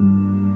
Mm-hmm.